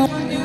Oh.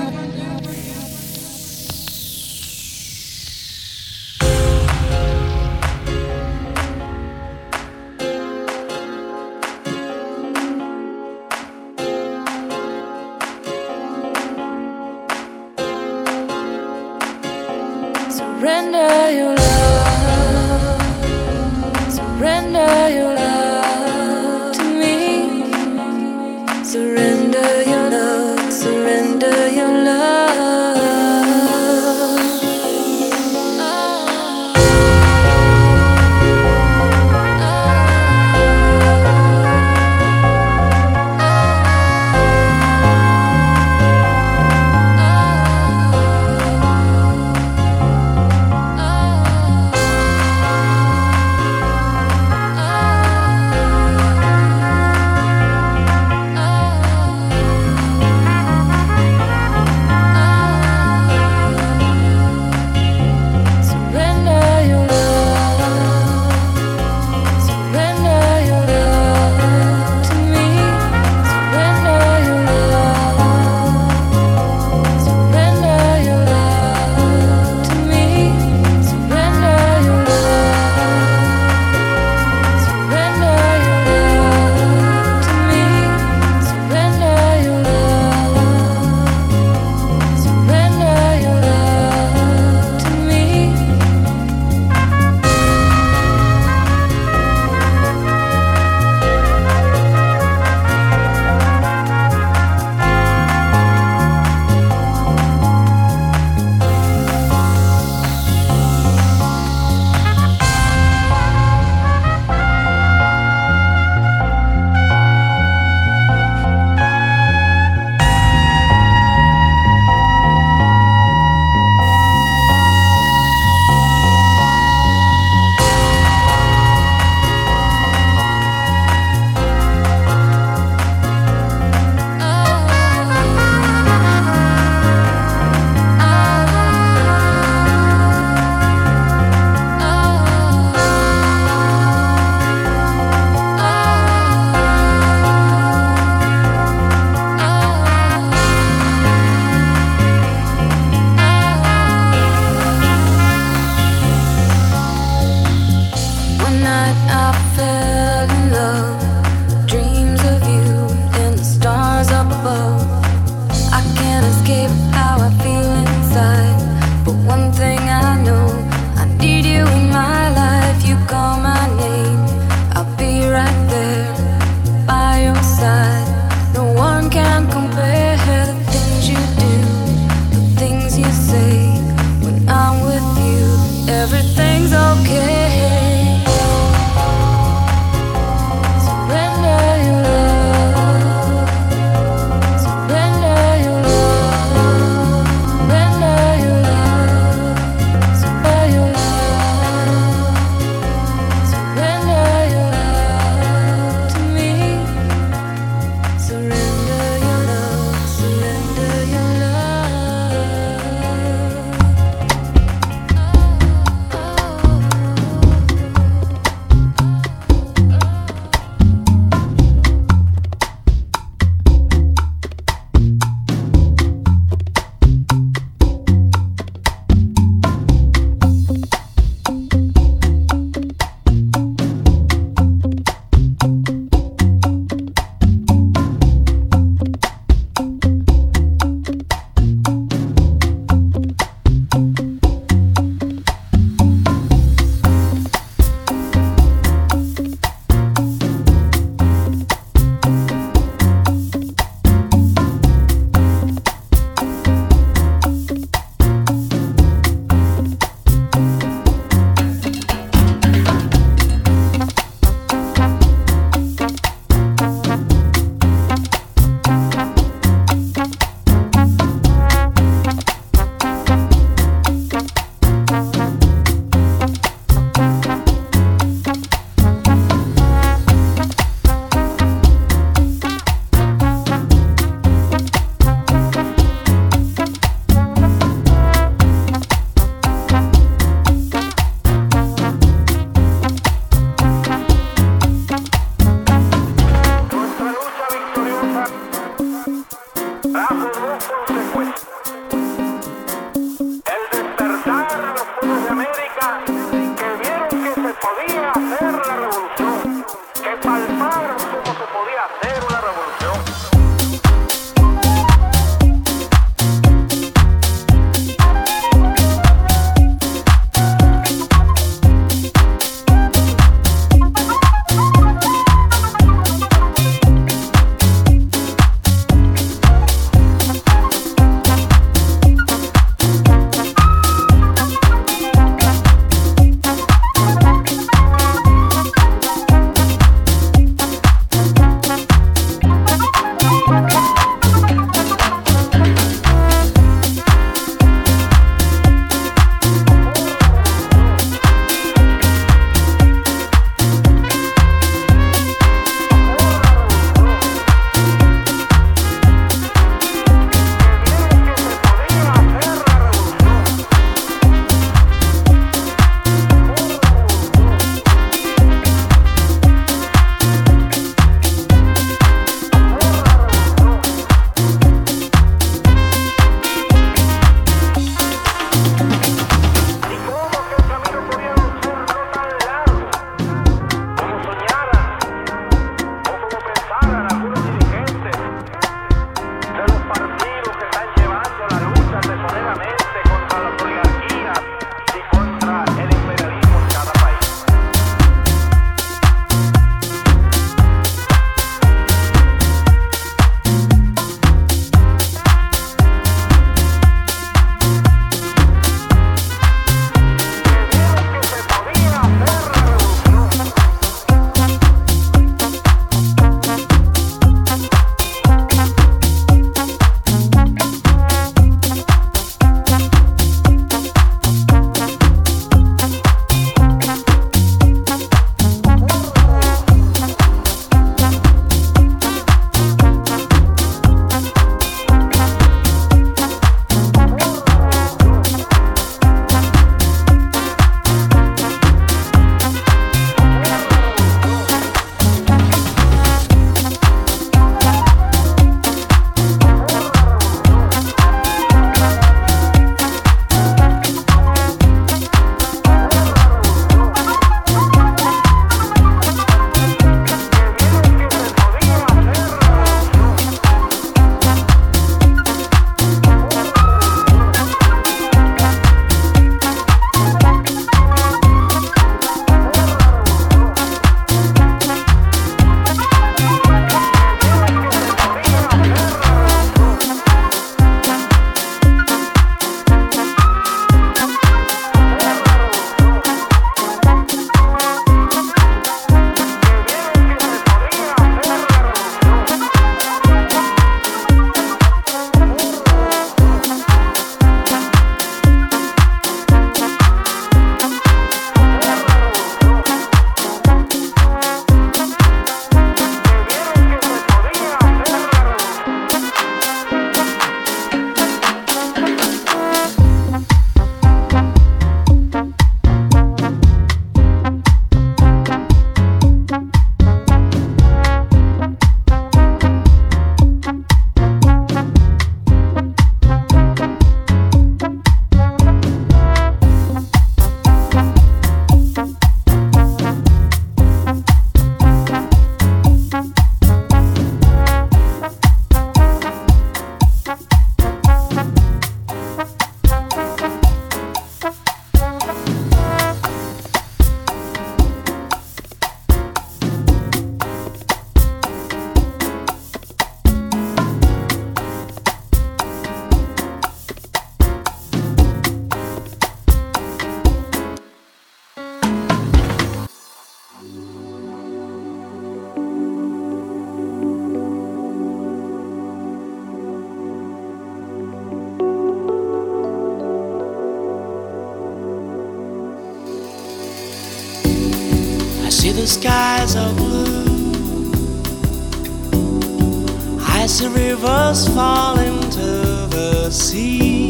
I the rivers fall into the sea.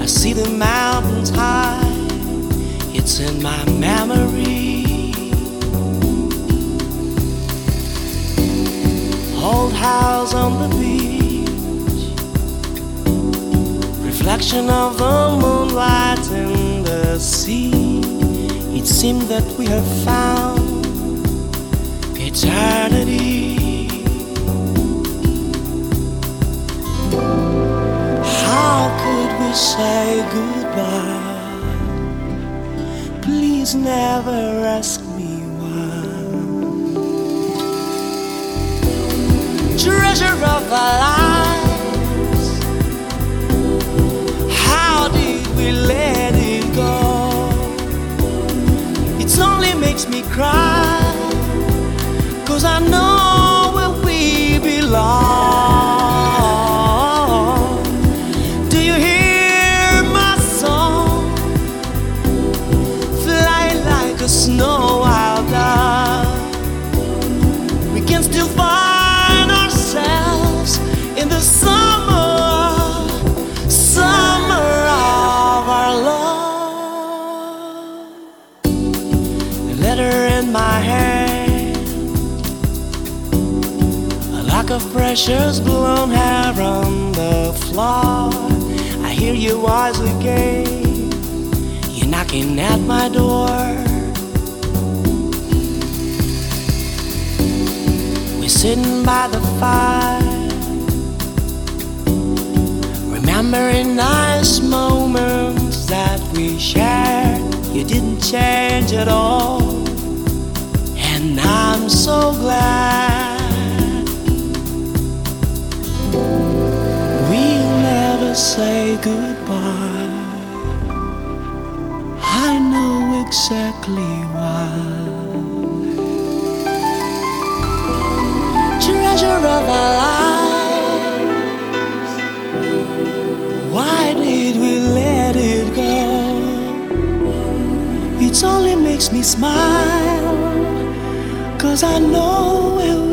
I see the mountains high. It's in my memory. Old house on the beach. Reflection of the moonlight in the sea. It seemed that we have found eternity. How could we say goodbye? Please never ask me why. Treasure of our lives. How did we let it go? It only makes me cry. Cause I know precious blonde hair on the floor. I hear your voice again, you're knocking at my door. We're sitting by the fire, remembering nice moments that we shared. You didn't change at all, and I'm so glad. Say goodbye. I know exactly why. treasure of our lives. Why did we let it go? It only makes me smile, cause I know where we